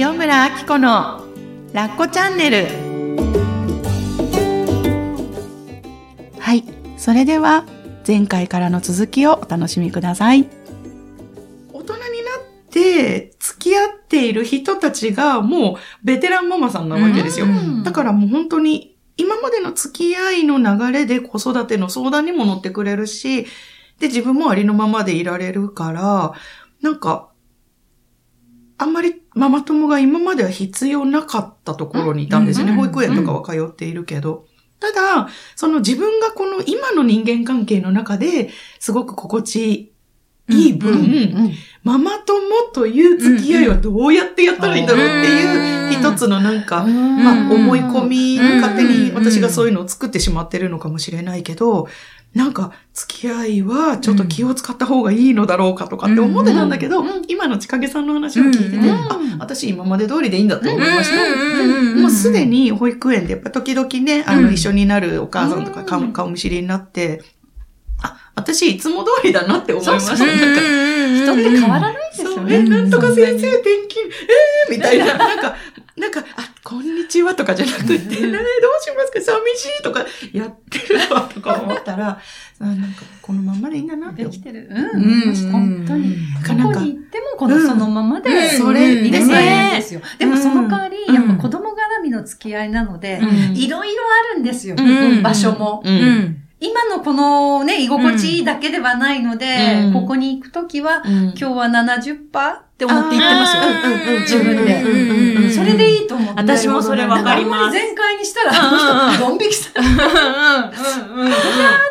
塩村あき子のラッコチャンネル。はいそれでは前回からの続きをお楽しみください。大人になって付き合っている人たちがもうベテランママさんなわけですよ。だからもう本当に今までの付き合いの流れで子育ての相談にも乗ってくれるし、で、自分もありのままでいられるから、なんか、あんまりママ友が今までは必要なかったところにいたんですよね。保育園とかは通っているけど。ただ、その自分がこの今の人間関係の中ですごく心地いい分、ママ友という付き合いはどうやってやったらいいんだろうっていう一つのなんか、まあ思い込み、勝手に私がそういうのを作ってしまってるのかもしれないけど、なんか、付き合いはちょっと気を使った方がいいのだろうかとかって思ってたんだけど、今のちかげさんの話を聞いてて、あ、私今まで通りでいいんだと思いました。もうすでに保育園でやっぱ時々ね、あの、一緒になるお母さんとか顔顔見知りになって、あ、私いつも通りだなって思いました。なんか、人って変わらないですよね。え、なんとか先生転勤、えー、みたいな、なんか、なんか、あ、こんにちはとかじゃなくて、うん、どうしますか？寂しいとかやってるわとか思ったら、なんか、このままでいいんだなって。できてる。うん。うん、本当に。どこに行っても、このそのままで、うん、それですね。ですよ。でもその代わり、やっぱ子供絡みの付き合いなので、いろいろあるんですよ。場所も。今のこのね、居心地いいだけではないので、ここに行くときは、今日は70%、って思って言ってますよ。自分で。それでいいと思って。私もそれわかります。全開にしたら、あの人、ドン引きしたら、うんうんうん。っ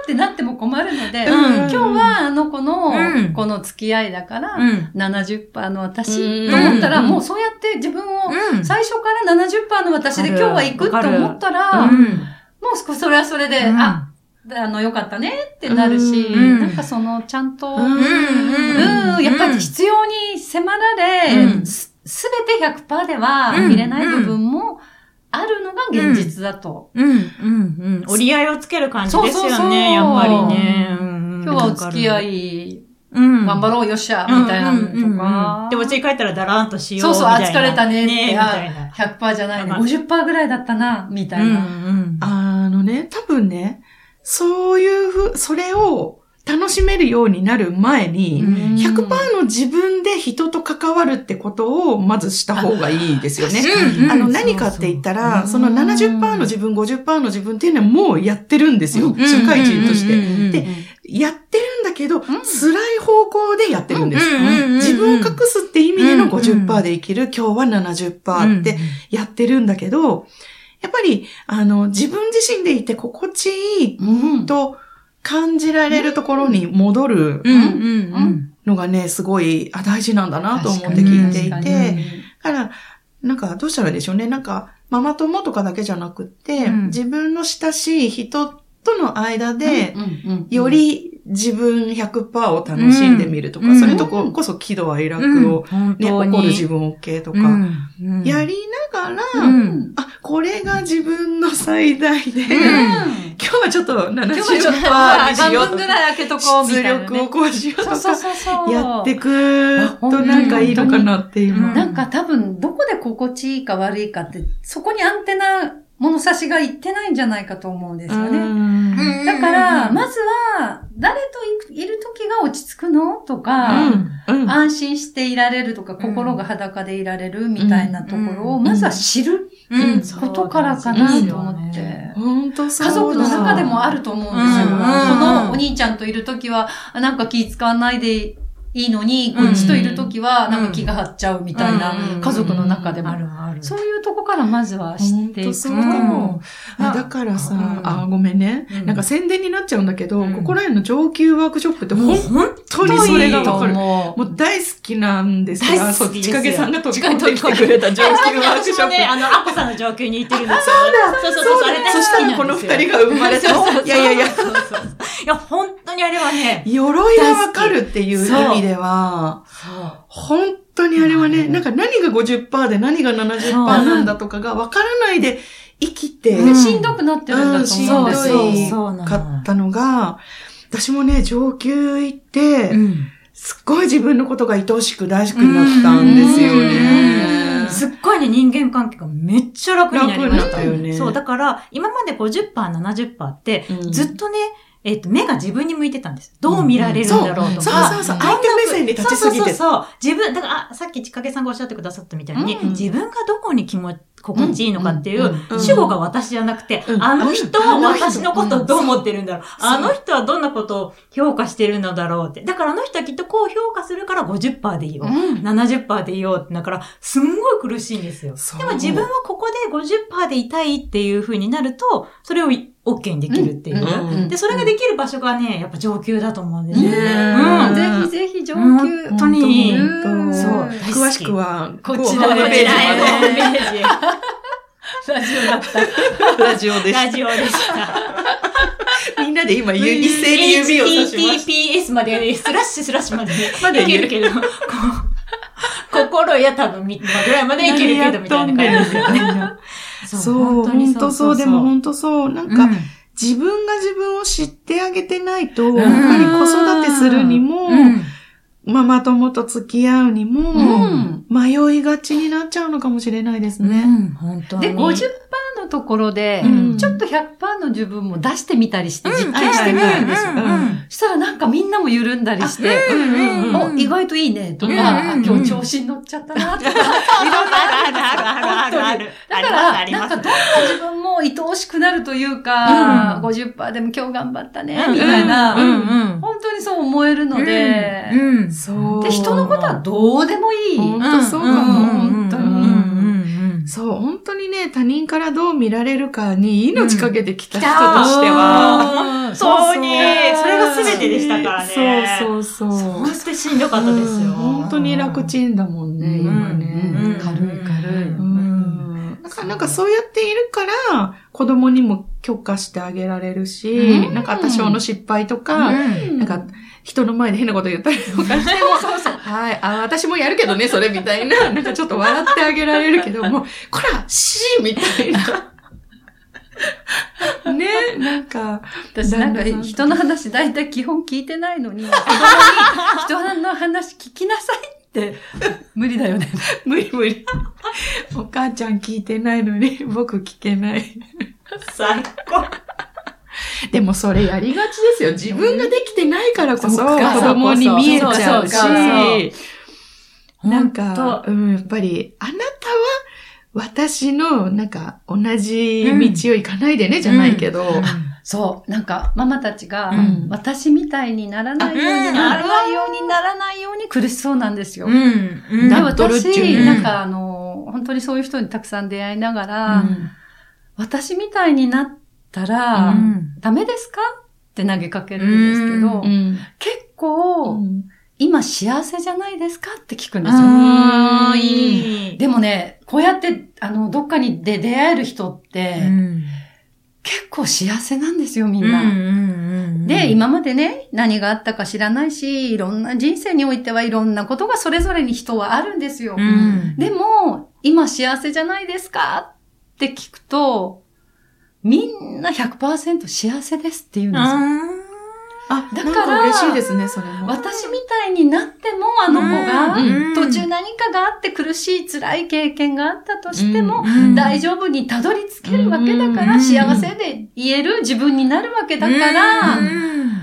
てなっても困るので、今日はあの子の、この付き合いだから、70%の私と思ったら、もうそうやって自分を、最初から70%の私で今日は行くって思ったら、もうそれはそれで、あ、あの、よかったねってなるし、うん、なんかその、ちゃんと、うん、うん、やっぱり必要に迫られ、すべて100%では見れない部分も、あるのが現実だと。うん、うん、うん。折り合いをつける感じですよね、やっぱりね。今日はお付き合い、うん、頑張ろうよっしゃ、みたいなのとか。で、お家帰ったらだらんとしようそうそう、あ、疲れたね、ね、みたいな。100%じゃないね。50%ぐらいだったな、みたいな。あのね、多分ね、そういうふ、それを楽しめるようになる前に、100%の自分で人と関わるってことをまずした方がいいですよね。あの、何かって言ったら、その70%の自分、50%の自分っていうのはもうやってるんですよ。社会人として。で、やってるんだけど、辛い方向でやってるんです。自分を隠すって意味での50%で生きる、今日は70%ってやってるんだけど、やっぱり、あの、自分自身でいて心地いいと感じられるところに戻るのがね、すごいあ大事なんだなと思って聞いていて、だから、なんかどうしたらいいでしょうね。なんか、ママ友とかだけじゃなくって、うん、自分の親しい人との間で、より自分100%を楽しんでみるとか、うん、それとここそ喜怒哀楽をね、うん、怒る自分 OK とか、やりながら、あ、これが自分の最大で、今日はちょっと70%にしようとか、半分ぐらい開けとこうみたいな、ね。力をこうしようとか、やってくとなんかいいのかなっていう。なんか多分、どこで心地いいか悪いかって、そこにアンテナ物差しがいってないんじゃないかと思うんですよね。だから、まずは、誰といる時が落ち着くのとか、うんうん、安心していられるとか、心が裸でいられるみたいなところを、まずは知ることからかなと思って。本当家族の中でもあると思うんですよ。このお兄ちゃんといる時は、なんか気使わないでいいのに、こっちといるときは、なんか気が張っちゃうみたいな、家族の中でも。ある。そういうとこからまずは知っていく。そうかも。だからさ、あ、ごめんね。なんか宣伝になっちゃうんだけど、ここら辺の上級ワークショップって本当にそれがわかる。もう大好きなんですよ。大好きちかげさんが飛び込んできてくれた上級ワークショップ。ね、あの、アッコさんの上級に行ってるんですよ。そうそうそう。そしたらこの二人が生まれた。いやいやいや。いや、本当にあれはね。鎧がわかるっていう意味では、本当にあれはね、なんか何が50%で何が70%なんだとかが分からないで生きて、しんどくなってるんだと思うんですよ。しんどいかったのが、私もね、上級行って、すっごい自分のことが愛おしく大好きになったんですよね。すっごいね、人間関係がめっちゃ楽になりました。楽になったよね。そう、だから、今まで50%、70%って、うん。ずっとね、えっ、と、目が自分に向いてたんです。どう見られるんだろうとか。そうそうそう。相手目線に立ちすぎて。そうそうそう。自分、だから、あ、さっきちかげさんがおっしゃってくださったみたいに、うん自分がどこに気持ち、心地いいのかっていう、主語が私じゃなくて、うんあの人は私のことをどう思ってるんだろう。あの人はどんなことを評価してるのだろうって。だからあの人はきっとこう評価するから50%でいいよ。うん70%でいいよって。だから、すんごい苦しいんですよ。でも自分はここで50%でいたいっていう風になると、それを OK にできるっていう。で、それができる場所がね、やっぱ上級だと思うんですよね。ねうんぜひぜひ上級。本当にそう詳しくは、こちらホームページージ。ラジオだった。で。ラジオでしラジオでした。た。みんなで今、ゆ一斉に指を差しました。HTTPS までね、スラッシュスラッシュまでね、までいけるけど、こう心や多分み、まあぐらいまでいけるけど、みたいな感じですよね。そう、本当そう、でも本当そう。なんか、うん。自分が自分を知ってあげてないと、ん。やっぱり子育てするにも、うんママ友と付き合うにも、うん。迷いがちになっちゃうのかもしれないですね。うん、本当に。で、50%のところで、うん。ちょっと100%の自分も出してみたりして、うん実験してみるんですよ。そしたらなんかみんなも緩んだりして、お、意外といいね、とか、うんうん。うんあ今日調子に乗っちゃったな、とか。いろん。なあるあるあるあるある。だから、なんかどんな自分も愛おしくなるというか、うん。50%でも今日頑張ったねう、んみたいな、うんうん本当にそう思えるので、うん。うん。そう。で、人のことはどうでもいい。本当そうかも。本当に。そう、本当にね、他人からどう見られるかに命かけてきた人とうんしては、本当に、それが全てでしたからね。そうそうそう。本当にしんどかったですよ。うん。本当に楽ちんだもんね、うん。今ね。うん。軽なんかそうやっているから、子供にも許可してあげられるし、うん。なんか多少の失敗とか、うん。なんか人の前で変なこと言ったりとかしても、はい、あ、私もやるけどね、それみたいな、なんかちょっと笑ってあげられるけども、こら、しーみたいな。ね、なんか、私なんか人の話大体基本聞いてないのに、子供に人の話聞きなさいって、無理だよね。無理無理。お母ちゃん聞いてないのに、僕聞けない。最高。でもそれやりがちですよ。自分ができてないからこそ、子供に見えちゃうしなん本か、当うん、やっぱり、あなたは、私の、なんか、同じ道を行かないでね、じゃないけど、そう、なんかママたちが、うん。私みたいにならないようにうんならないようにならないように苦しそうなん。ですよ。うん。うん。で、なっとるっちゅう私、ねなんかあの、本当にそういう人にたくさん出会いながら、私みたいになったら、うん。ダメですか？って投げかけるんですけど、うん。結構、うん。今幸せじゃないですか？って聞くんですよ。いい。でもね、こうやって、あの、どっかにで出会える人って、うん結構幸せなんですよ、みんな。うんうんうんで、今までね、何があったか知らないし、いろんな人生においてはいろんなことがそれぞれに人はあるんですよ。うんでも、今幸せじゃないですかって聞くと、みんな100%幸せですって言うんですよ。あ、だからら嬉しいですね、それも。私みたいになっても、あの子が、うん途中何かがあって苦しい辛い経験があったとしても、うん。大丈夫にたどり着けるわけだから、うん。幸せで言える自分になるわけだから、うん。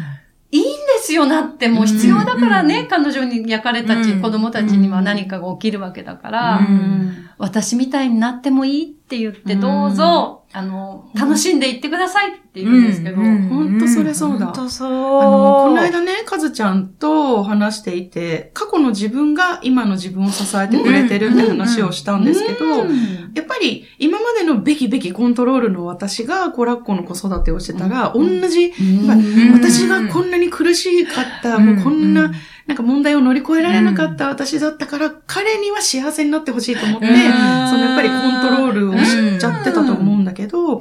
いいんですよなってもう必要だからね、うん。彼女に焼かれたち、うん。子供たちには何かが起きるわけだから、うん。私みたいになってもいいって言って、うんどうぞ、あの、楽しんでいってくださいって言うんですけど、うん。ほん。とそれそうだ。ほん。とそう。あの、この間ね、かずちゃんと話していて、過去の自分が今の自分を支えてくれてるって話をしたんですけど、うん。やっぱり今までのべきべきコントロールの私が子ラッコの子育てをしてたら、うん。同じ、私がこんなに苦しかった、うん。もうこんな、なんか問題を乗り越えられなかった私だったから、彼には幸せになってほしいと思って、うん。そのやっぱりコントロールをしちゃってたと思うんだけど、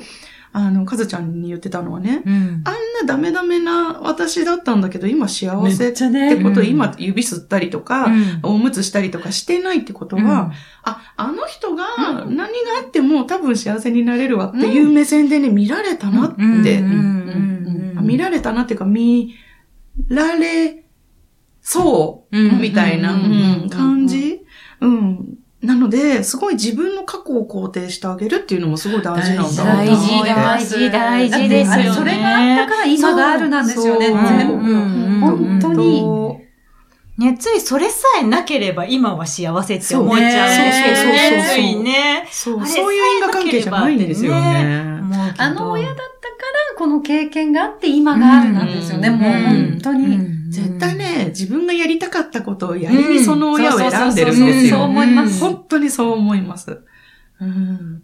あの、かずちゃんに言ってたのはね、うん。あんなダメダメな私だったんだけど、今幸めせってこと、うん。今指吸ったりとか、うん。おむつしたりとかしてないってことは、あ、あの人が何があっても多分幸せになれるわっていう目線でね、見られたなって、うん。うん。うん。うん。見られたなっていうか、見られそう、うんみたいな、感じ、うん。なので、すごい自分の過去を肯定してあげるっていうのもすごい大事なんだ大事、大事、大事ですよね。それがあったから今があるなんですよね、全部。本当に。ね、ついそれさえなければ今は幸せって思っちゃう。んですけどね。ついね。そう、そういう因果関係じゃないんですよね。あの親だったから、この経験があって今があるなんですよね、もう本当に。絶対ね、自分がやりたかったことをやりにその親を選んでるんですよ。そう思います。本当にそう思います。うん、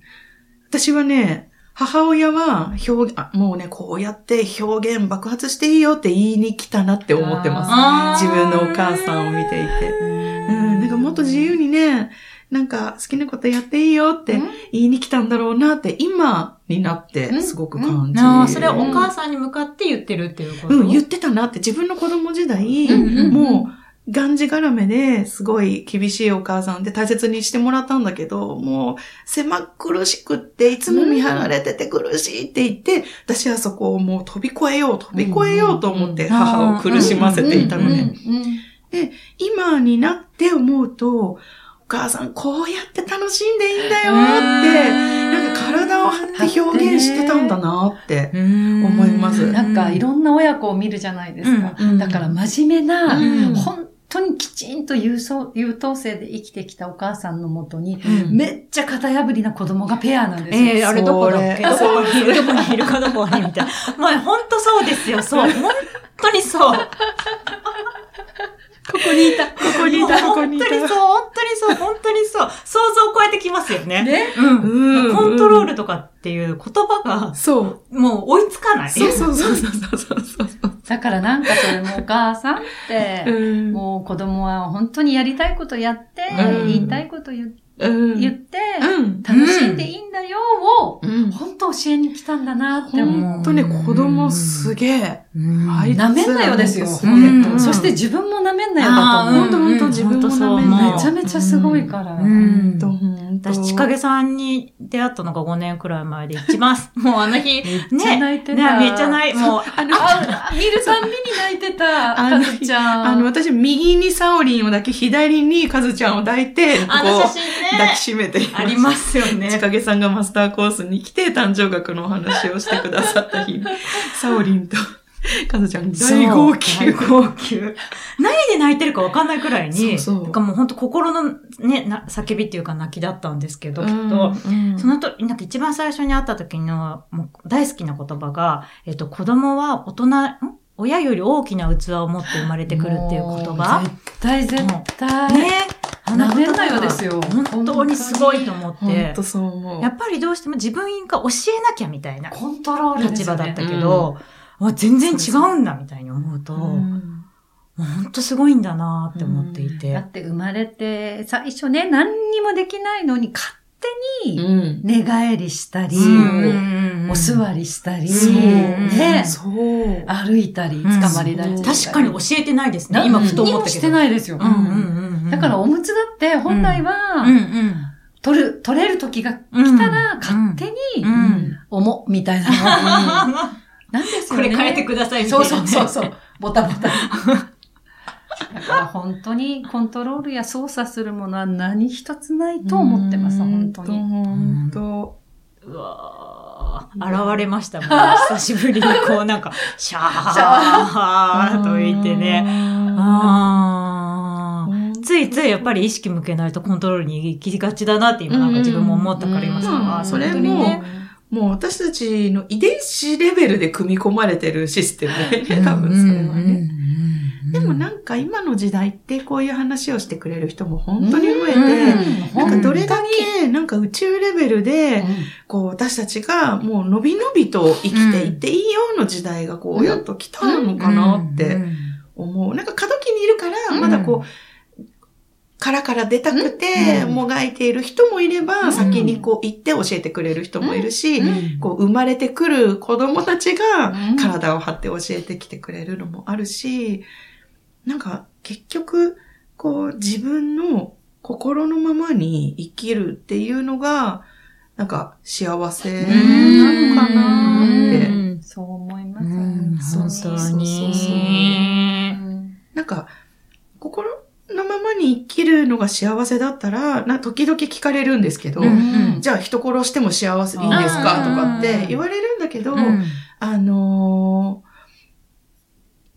私はね、母親は表現、もうね、こうやって表現爆発していいよって言いに来たなって思ってます。自分のお母さんを見ていて。うん、なんかもっと自由にね、なんか好きなことやっていいよって言いに来たんだろうなって今になってすごく感じ、ああ、それはお母さんに向かって言ってるっていうこと？うん、言ってたなって。自分の子供時代、もう、がんじがらめですごい厳しいお母さんで大切にしてもらったんだけど、もう狭苦しくっていつも見張られてて苦しいって言って、私はそこをもう飛び越えよう、飛び越えようと思って母を苦しませていたのね。で、今になって思うと、母さんこうやって楽しんでいいんだよって、なんか体を張って表現してたんだなって思います。なんかいろんな親子を見るじゃないですか。だから真面目な、本当にきちんと優優等生で生きてきたお母さんのもとに、めっちゃ型破りな子供がペアなんですよ。えー、あれどこだ？っけどこ？にいるどこにいるかどこにみたいな。まあ本当そうですよ、そう。本当にそう。ここにいた。ここにいた。ここにいた。本当にそう、本当にそう、本当にそう。想像を超えてきますよね。ね。うん。コントロールとかっていう言葉が、そう。もう追いつかない。そうそうそうそうそうそう。だからなんかそれもお母さんって、もう子供は本当にやりたいことやって、言いたいこと言って、言って、楽しんでいいんだよを、本当教えに来たんだなって思う。本当ね、子供すげえ。なめんなよですよ。そして自分もなめんなよだと思う。本当本当自分もなめんなよ。めちゃめちゃすごいから。私、ちかげさんに出会ったのが5年くらい前で一番、もうあの日、ね。めっちゃ泣いてた。めっちゃ泣い、もう、あの、見るたんびに泣いてた、かずちゃん。あの、私、右にサオリンを抱き、左にかずちゃんを抱いて、あの写真ね。抱きしめてありますよね。ちかげさんがマスターコースに来て、誕生学のお話をしてくださった日に、サオリンと、かずちゃん大号泣。大号泣。何で泣いてるか分かんないくらいに、そうそうかもう本当心のね、な叫びっていうか泣きだったんですけど、きっと、そのと、なんか一番最初に会った時のもう大好きな言葉が、えっと、子供は大人、ん？親より大きな器を持って生まれてくるっていう言葉。絶対絶対。ね。なめんなよですよ。本当にすごいと思って。本当そう思う。やっぱりどうしても自分が教えなきゃみたいな。コントロール立場だったけど、あ全然違うんだみたいに思うと、本当すごいんだなって思っていて。だって生まれて、最初ね、何にもできないのに勝手に寝返りしたり、お座りしたり、ね、歩いたり、捕まりだり。確かに教えてないですね。今ふと思ったけど。してないですよ。だからおむつだって本来は、取る、取れる時が来たら勝手に、おも、みたいなの。なんですよね。これ変えてくださいみたいな、そうそうそうそう。ボタボタ。だから本当にコントロールや操作するものは何一つないと思ってます、本当に。本当。うわ現れましたもん。久しぶりにこうなんか、シャーと言ってね。ついついやっぱり意識向けないとコントロールに行きがちだなって今なんか自分も思ったから今さ、それも、ね、もう私たちの遺伝子レベルで組み込まれてるシステムだよね、多分それはね。でもなんか今の時代ってこういう話をしてくれる人も本当に増えて、なんかどれだけなんか宇宙レベルで、こう私たちがもう伸び伸びと生きていっていいような時代がこうやっと来たのかなって思う。なんか過渡期にいるから、まだこう、殻から出たくて、もがいている人もいれば、先にこう行って教えてくれる人もいるし、こう生まれてくる子供たちが体を張って教えてきてくれるのもあるし、なんか結局、こう自分の心のままに生きるっていうのが、なんか幸せなのかなって。そう思います。本当に。なんか、心のままに生きるのが幸せだったら、な時々聞かれるんですけど、うんうん、じゃあ人殺しても幸せいいんですか？とかって言われるんだけど、うん、あのー、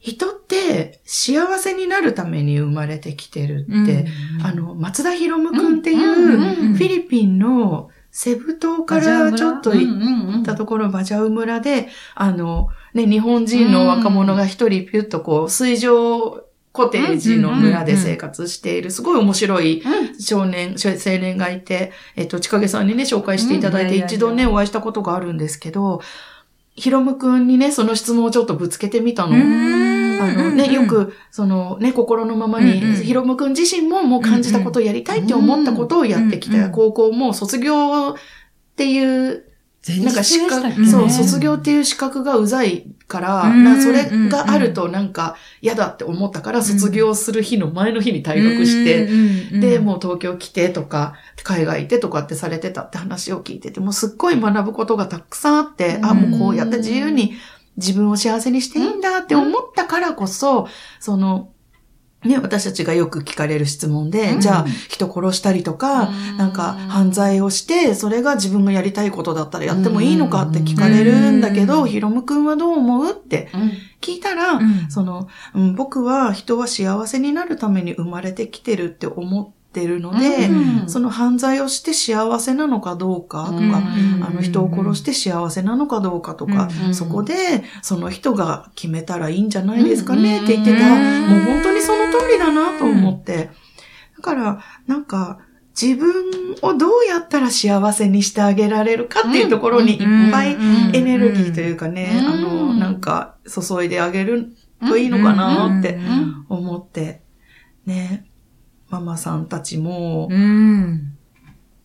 人って幸せになるために生まれてきてるって、うん。うん、あの、松田博夢くんっていうフィリピンのセブ島からちょっと行ったところ、バジャウ村で、あの、ね、日本人の若者が一人ピュッとこう、水上コテージの村で生活している、すごい面白い少年、青年がいて、えっと、ちかげさんにね、紹介していただいて、一度ね、お会いしたことがあるんですけど、ひろむくんにね、その質問をちょっとぶつけてみたの。あのね、よく、そのね、心のままに、ひろむくん自身ももう感じたことをやりたいって思ったことをやってきた。高校も卒業っていうなんか資格、ね、そう、卒業っていう資格がうざいから、なそれがあるとなんか嫌だって思ったから、卒業する日の前の日に退学して、で、もう東京来てとか、海外行ってとかってされてたって話を聞いてて、もうすっごい学ぶことがたくさんあって、あ、もうこうやって自由に自分を幸せにしていいんだって思ったからこそ、その、ね、私たちがよく聞かれる質問で、うん、じゃあ人殺したりとか、うん、なんか犯罪をして、それが自分がやりたいことだったらやってもいいのかって聞かれるんだけど、ひろむくんはどう思うって聞いたら、うん、その、僕は人は幸せになるために生まれてきてるって思って、ってるので、うん、その犯罪をして幸せなのかどうかとか、うん、あの人を殺して幸せなのかどうかとか、うん、そこでその人が決めたらいいんじゃないですかねって言ってた、もう本当にその通りだなと思って。だから、なんか、自分をどうやったら幸せにしてあげられるかっていうところにいっぱいエネルギーというかね、あの、なんか注いであげるといいのかなって思って、ね。ママさんたちも、うん、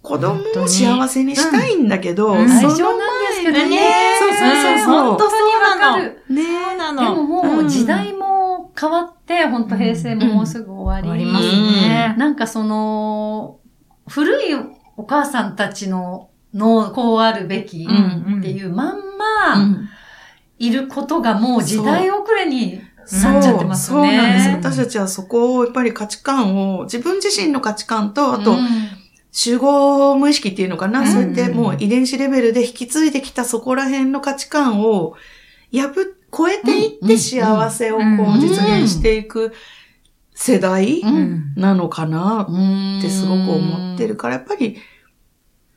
子供を幸せにしたいんだけど、うん、その前なんですけどね。そうそうそうそう。本当そうなの。ねそうなの。でももう時代も変わって、本当平成ももうすぐ終わり。終わりますね。なんかその、古いお母さんたちの、の、こうあるべきっていうまんま、いることがもう時代遅れになっちゃってますね。そうなんです。私たちはそこを、やっぱり価値観を、自分自身の価値観と、あと、集合無意識っていうのかな、うん、そうやってもう遺伝子レベルで引き継いできたそこら辺の価値観を、やぶ、超えていって幸せをこう実現していく世代なのかな？ってすごく思ってるから、やっぱり、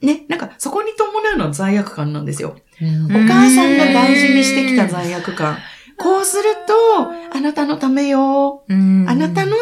ね、なんかそこに伴うのは罪悪感なんですよ。お母さんが大事にしてきた罪悪感。こうすると、あなたのためよ。あなたの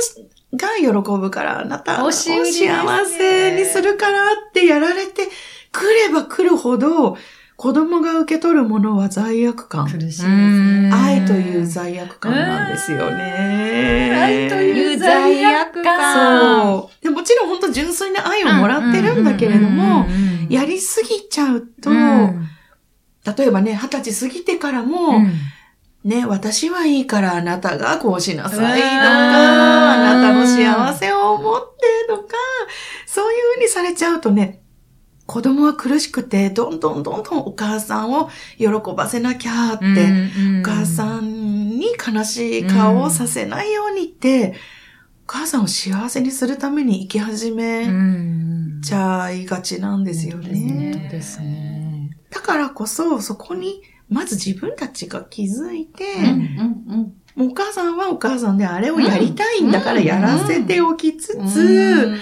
が喜ぶから、あなたを幸せにするからってやられてくれば来るほど、子供が受け取るものは罪悪感。苦しいですね。愛という罪悪感なんですよね。愛という罪悪感。そう。でもちろん本当純粋な愛をもらってるんだけれども、やりすぎちゃうと、例えばね、二十歳過ぎてからも、ね、私はいいからあなたがこうしなさいとか、あなたの幸せを思ってとか、そういう風にされちゃうとね、子供は苦しくて、どんどんどんどんお母さんを喜ばせなきゃって、お母さんに悲しい顔をさせないようにって、お母さんを幸せにするために生き始めちゃいがちなんですよね。そうですね。だからこそ、そこにまず自分たちが気づいて、お母さんはお母さんであれをやりたいんだからやらせておきつつ、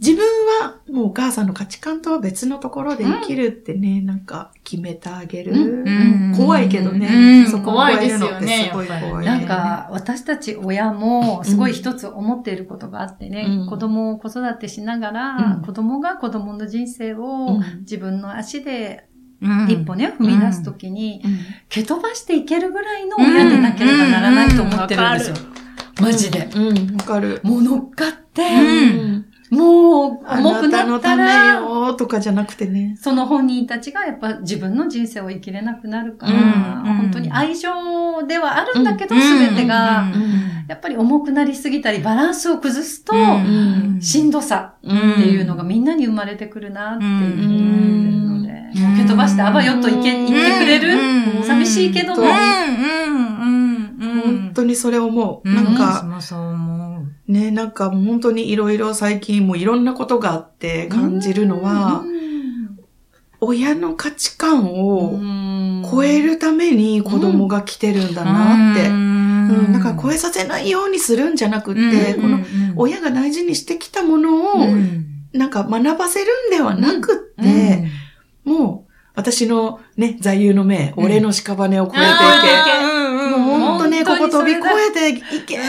自分はもうお母さんの価値観とは別のところで生きるってね、なんか決めてあげる。怖いけどね。そこ怖いですよね。すごい怖い。なんか私たち親もすごい一つ思っていることがあってね、子供を子育てしながら、子供が子供の人生を自分の足で一歩ね、踏み出すときに、蹴飛ばしていけるぐらいの親でなければならないと思ってるんですよ。マジで。うん、わかる。もう乗っかって、もう、重くなったら、よとかじゃなくてね。その本人たちがやっぱ自分の人生を生きれなくなるから、本当に愛情ではあるんだけど、すべてが、やっぱり重くなりすぎたり、バランスを崩すと、しんどさっていうのがみんなに生まれてくるなっていう。もう蹴飛ばしてあばよと行け、言ってくれる、寂しいけども、本当にそれ思う。なんか、ね、なんか本当にいろいろ最近もいろんなことがあって感じるのは、親の価値観を超えるために子供が来てるんだなって。うん、だから超えさせないようにするんじゃなくって、この親が大事にしてきたものを、なんか学ばせるんではなくって、もう私のね、座右の銘、俺の屍を超えていけ。ここ飛び越えていけっ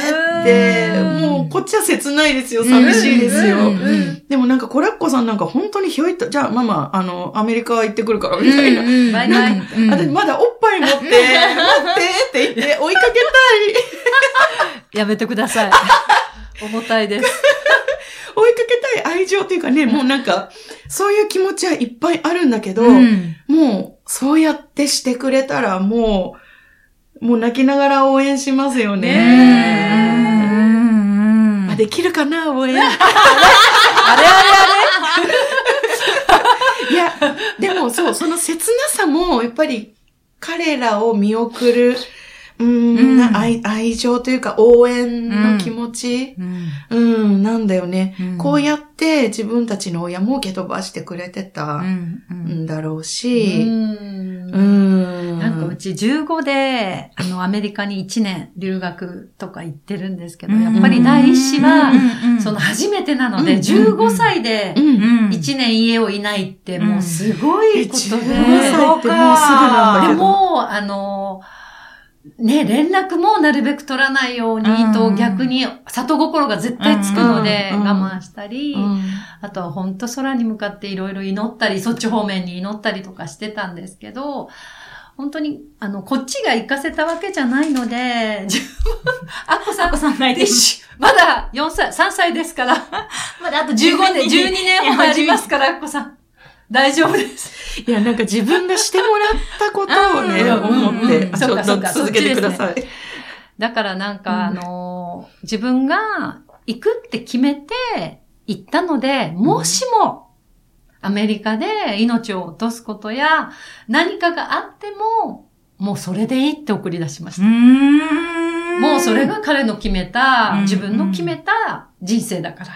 て、もうこっちは切ないですよ、寂しいですよ。でもなんかコラッコさんなんか本当にひょいっと、じゃあママ、あの、アメリカ行ってくるから、みたいな。バイバイ。私まだおっぱい持って、持ってって言って追いかけたい。やめてください。重たいです。追いかけたい愛情っていうかね、もうなんか、そういう気持ちはいっぱいあるんだけど、うん、もう、そうやってしてくれたら、もう、もう泣きながら応援しますよね。ねあできるかな応援。あれあれあれ いや、でもそう、その切なさも、やっぱり彼らを見送るうん、愛、愛情というか応援の気持ち、うん、うん、なんだよね、うん、こうやって自分たちの親も蹴飛ばしてくれてたん。だろうし、うん。なんかうち15で、あの、アメリカに1年留学とか行ってるんですけど、やっぱり第一子は、その初めてなので、15歳で1年家をいないってもうすごいことで。15歳ってもうすぐなんだけど。でも、あの、ね、連絡もなるべく取らないようにと、逆に里心が絶対つくので我慢したり、あとは本当空に向かっていろいろ祈ったり、そっち方面に祈ったりとかしてたんですけど、本当に、あの、こっちが行かせたわけじゃないので、自分、アッコさん、アッコさんないです。まだ4歳、3歳ですから。まだあと15年、12年ほどありますから、アッコさん。大丈夫です。いや、なんか自分がしてもらったことをね、思って、ちょっと続けてください。ね、だからなんか、あのー、自分が行くって決めて行ったので、もしも、アメリカで命を落とすことや、何かがあっても、もうそれでいいって送り出しました。もうそれが彼の決めた、自分の決めた人生だからっ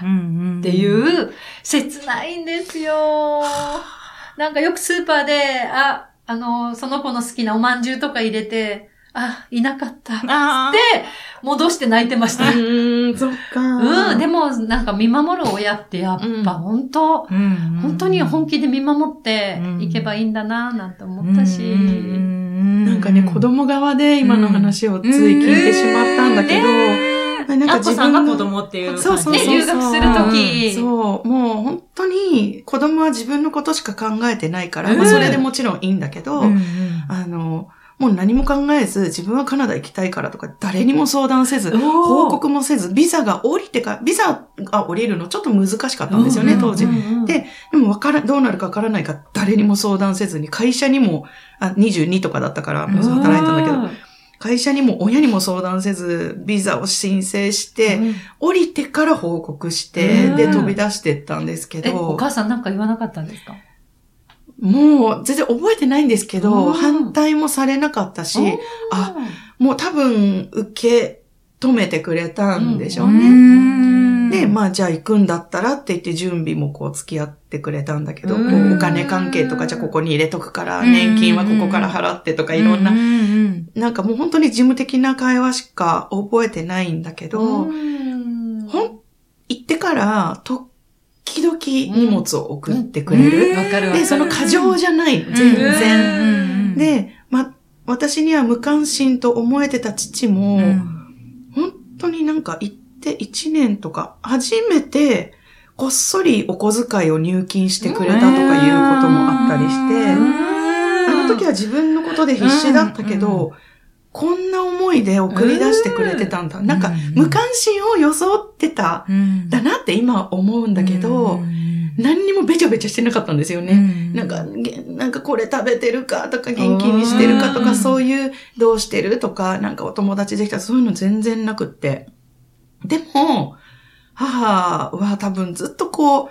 ていう、切ないんですよ。なんかよくスーパーで、あ、あの、その子の好きなおまんじゅうとか入れて、あ、いなかった。って、戻して泣いてました。うん、そっか。うん、でも、なんか見守る親ってやっぱ本当、うん、本当に本気で見守っていけばいいんだな、なんて思ったし。なんかね、子供側で今の話をつい聞いてしまったんだけど、なんか自分が子供っていうそうそうそう。留学するとき、そう、もう本当に子供は自分のことしか考えてないから、まあそれでもちろんいいんだけど、あの、もう何も考えず、自分はカナダ行きたいからとか、誰にも相談せず、報告もせず、ビザが降りてか、ビザが降りるのちょっと難しかったんですよね、当時。で、でもわから、どうなるかわからないか、誰にも相談せずに、会社にも、あ、22とかだったから、働いたんだけど、会社にも親にも相談せず、ビザを申請して、降りてから報告して、で、飛び出してったんですけど。お母さんなんか言わなかったんですか？もう全然覚えてないんですけど、反対もされなかったし、あ、もう多分受け止めてくれたんでしょうね。で、まあじゃあ行くんだったらって言って準備もこう付き合ってくれたんだけど、こうお金関係とかじゃあここに入れとくから、年金はここから払ってとかいろんな、なんかもう本当に事務的な会話しか覚えてないんだけど、ほん、行ってからと時々荷物を送ってくれる。わ、かるで、その過剰じゃない、全然。で、ま、私には無関心と思えてた父も、本当になんか行って1年とか、初めて、こっそりお小遣いを入金してくれたとかいうこともあったりして、あの時は自分のことで必死だったけど、こんな思いで送り出してくれてたんだ。なんか、無関心を装ってた、だなって今思うんだけど、何にもべちゃべちゃしてなかったんですよね。なんか、なんかこれ食べてるかとか元気にしてるかとかそういうどうしてるとか、なんかお友達できたそういうの全然なくって。でも、母は多分ずっとこう、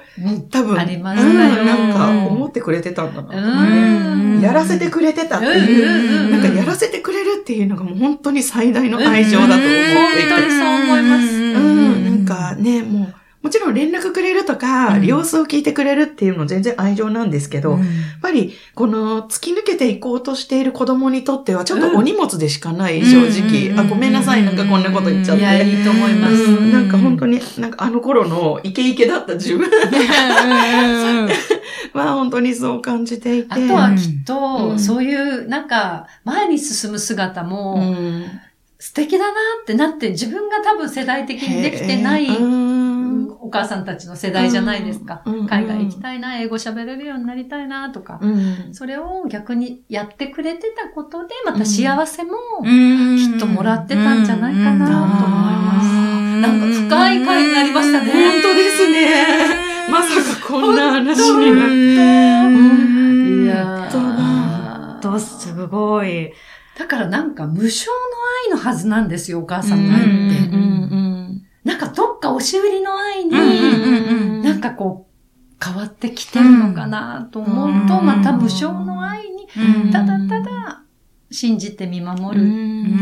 多分、ありましたよ。なんか思ってくれてたんだな。やらせてくれてたっていう、なんかやらせてくれるっていうのがもう本当に最大の愛情だと思っていて。本当にそう思います。うん、なんかね、もう、もちろん連絡くれるとか、様子を聞いてくれるっていうの全然愛情なんですけど、うん、やっぱり、この突き抜けていこうとしている子供にとっては、ちょっとお荷物でしかない、正直。あ、ごめんなさい、なんかこんなこと言っちゃって。いや、いいと思います。うん、なんか本当に、なんかあの頃のイケイケだった自分。は本当にそう感じていて。あとはきっと、そういう、なんか、前に進む姿も、素敵だなってなって、自分が多分世代的にできてない、お母さんたちの世代じゃないですか。海外行きたいな、英語喋れるようになりたいな、とか、それを逆にやってくれてたことで、また幸せもきっともらってたんじゃないかなと思います。なんか深い回になりましたね。本当ですね。まさかこんな話に。なった。いやー、とすごい。だからなんか無償の愛のはずなんですよ、お母さんの愛って。か押し売りの愛に、なんかこう、変わってきてるのかなと思うと、また無償の愛に、ただただ信じて見守るって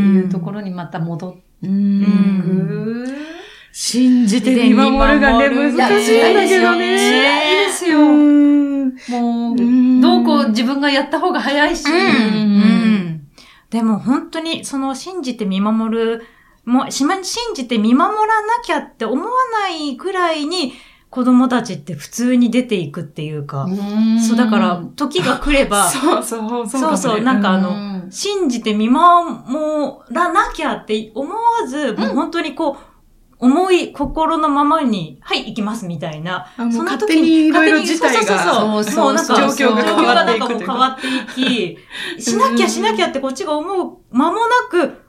いうところにまた戻っていく。信じて見守るがね、難しいんだけどね。いいですよ。もう、どうこう自分がやった方が早いし。でも本当にその信じて見守るもう、信じて見守らなきゃって思わないくらいに、子供たちって普通に出ていくっていうか、うそう、だから、時が来れば、そ うそう、そう、そうそう、なんかあの、信じて見守らなきゃって思わず、もう本当にこう、思い、心のままに、はい、行きますみたいな。その時に、いろいろ事態が、そうそうそう、もうなんか、状況が変わっていく。変わっていき、しなきゃしなきゃってこっちが思う間もなく、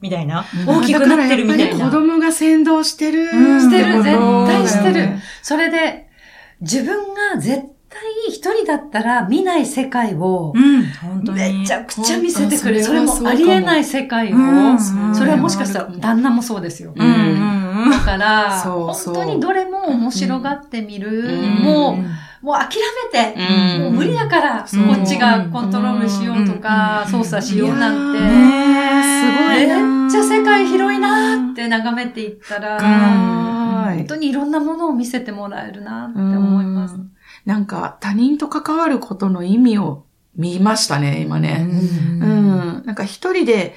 みたいな。大きくなってるみたいな。子供が先導してる。してる、絶対してる。それで、自分が絶対一人だったら見ない世界を、めちゃくちゃ見せてくれる。それもありえない世界を、それはもしかしたら旦那もそうですよ。だから、本当にどれも面白がってみる。もう、もう諦めて、もう無理だから、こっちがコントロールしようとか、操作しようなんて、すごい。めっちゃ世界広いなって眺めていったら、本当にいろんなものを見せてもらえるなって思います。なんか他人と関わることの意味を見ましたね、今ね。うん。なんか一人で、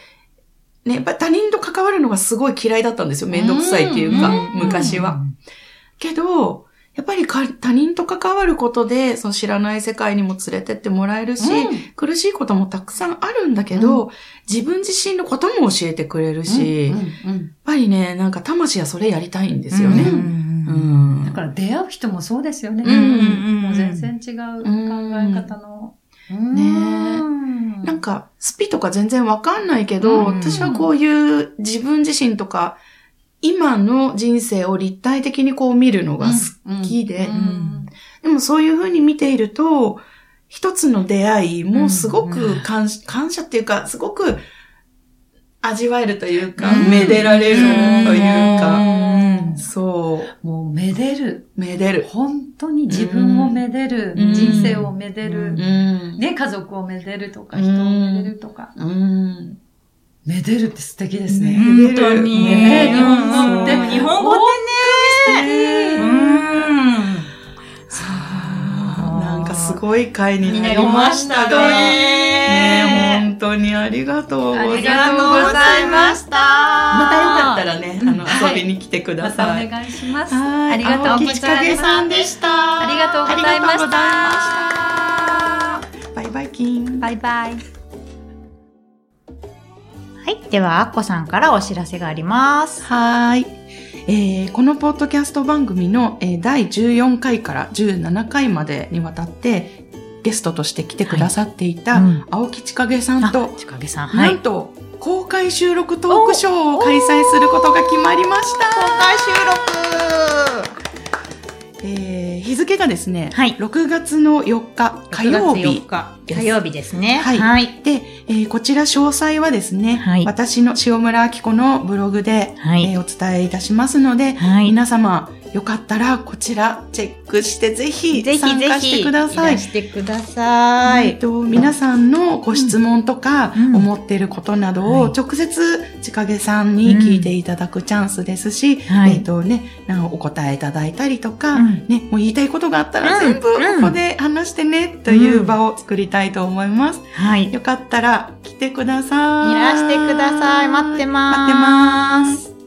ね、やっぱ他人と関わるのがすごい嫌いだったんですよ。めんどくさいっていうか、昔は。けど、やっぱり他人と関わることで、その知らない世界にも連れてってもらえるし、うん、苦しいこともたくさんあるんだけど、うん、自分自身のことも教えてくれるし、うんうんうん、やっぱりね、なんか魂はそれやりたいんですよね。うんだから出会う人もそうですよね。うん、もう全然違う考え方の。ねえ。なんか、スピとか全然わかんないけど、私はこういう自分自身とか、今の人生を立体的にこう見るのが好きで、でもそういうふうに見ていると、一つの出会いもすごく感,、感謝っていうか、すごく味わえるというか、めでられるというか、そう。もうめでる。めでる。本当に自分をめでる。人生をめでる。ね、家族をめでるとか、人をめでるとか。めでるって素敵ですね。本当に。ね日本語って、日本語ってね、うん。さあ、なんかすごい回になりましたが。当にありがとうございました。ました。よかったらね、あの、遊びに来てください。お願いします。ありがとうございました。さんでした。ありがとうございました。バイバイキン。バイバイ。はい。では、アッコさんからお知らせがあります。はい。えー、このポッドキャスト番組の、えー、第14回から17回までにわたって、ゲストとして来てくださっていた、はい。うん、青木千景さんと、千景さん、はい、なんと、公開収録トークショーを開催することが決まりました。公開収録。えー、日付がですね、はい、6月の4日火曜日。火曜日ですね。はい。はい、で、えー、こちら詳細はですね、はい、私の塩村明子のブログで、はい、えー、お伝えいたしますので、はい、皆様、よかったらこちらチェックしてぜひ参加してください。ぜひぜひしてください。えっと、皆さんのご質問とか、思っていることなどを直接ちかげさんに聞いていただくチャンスですし、えっとね、お答えいただいたりとか、ね、もう言いたいことがあったら全部ここで話してねという場を作りたいと思います。はい。よかったら来てください。いらしてください。待ってます。待ってます。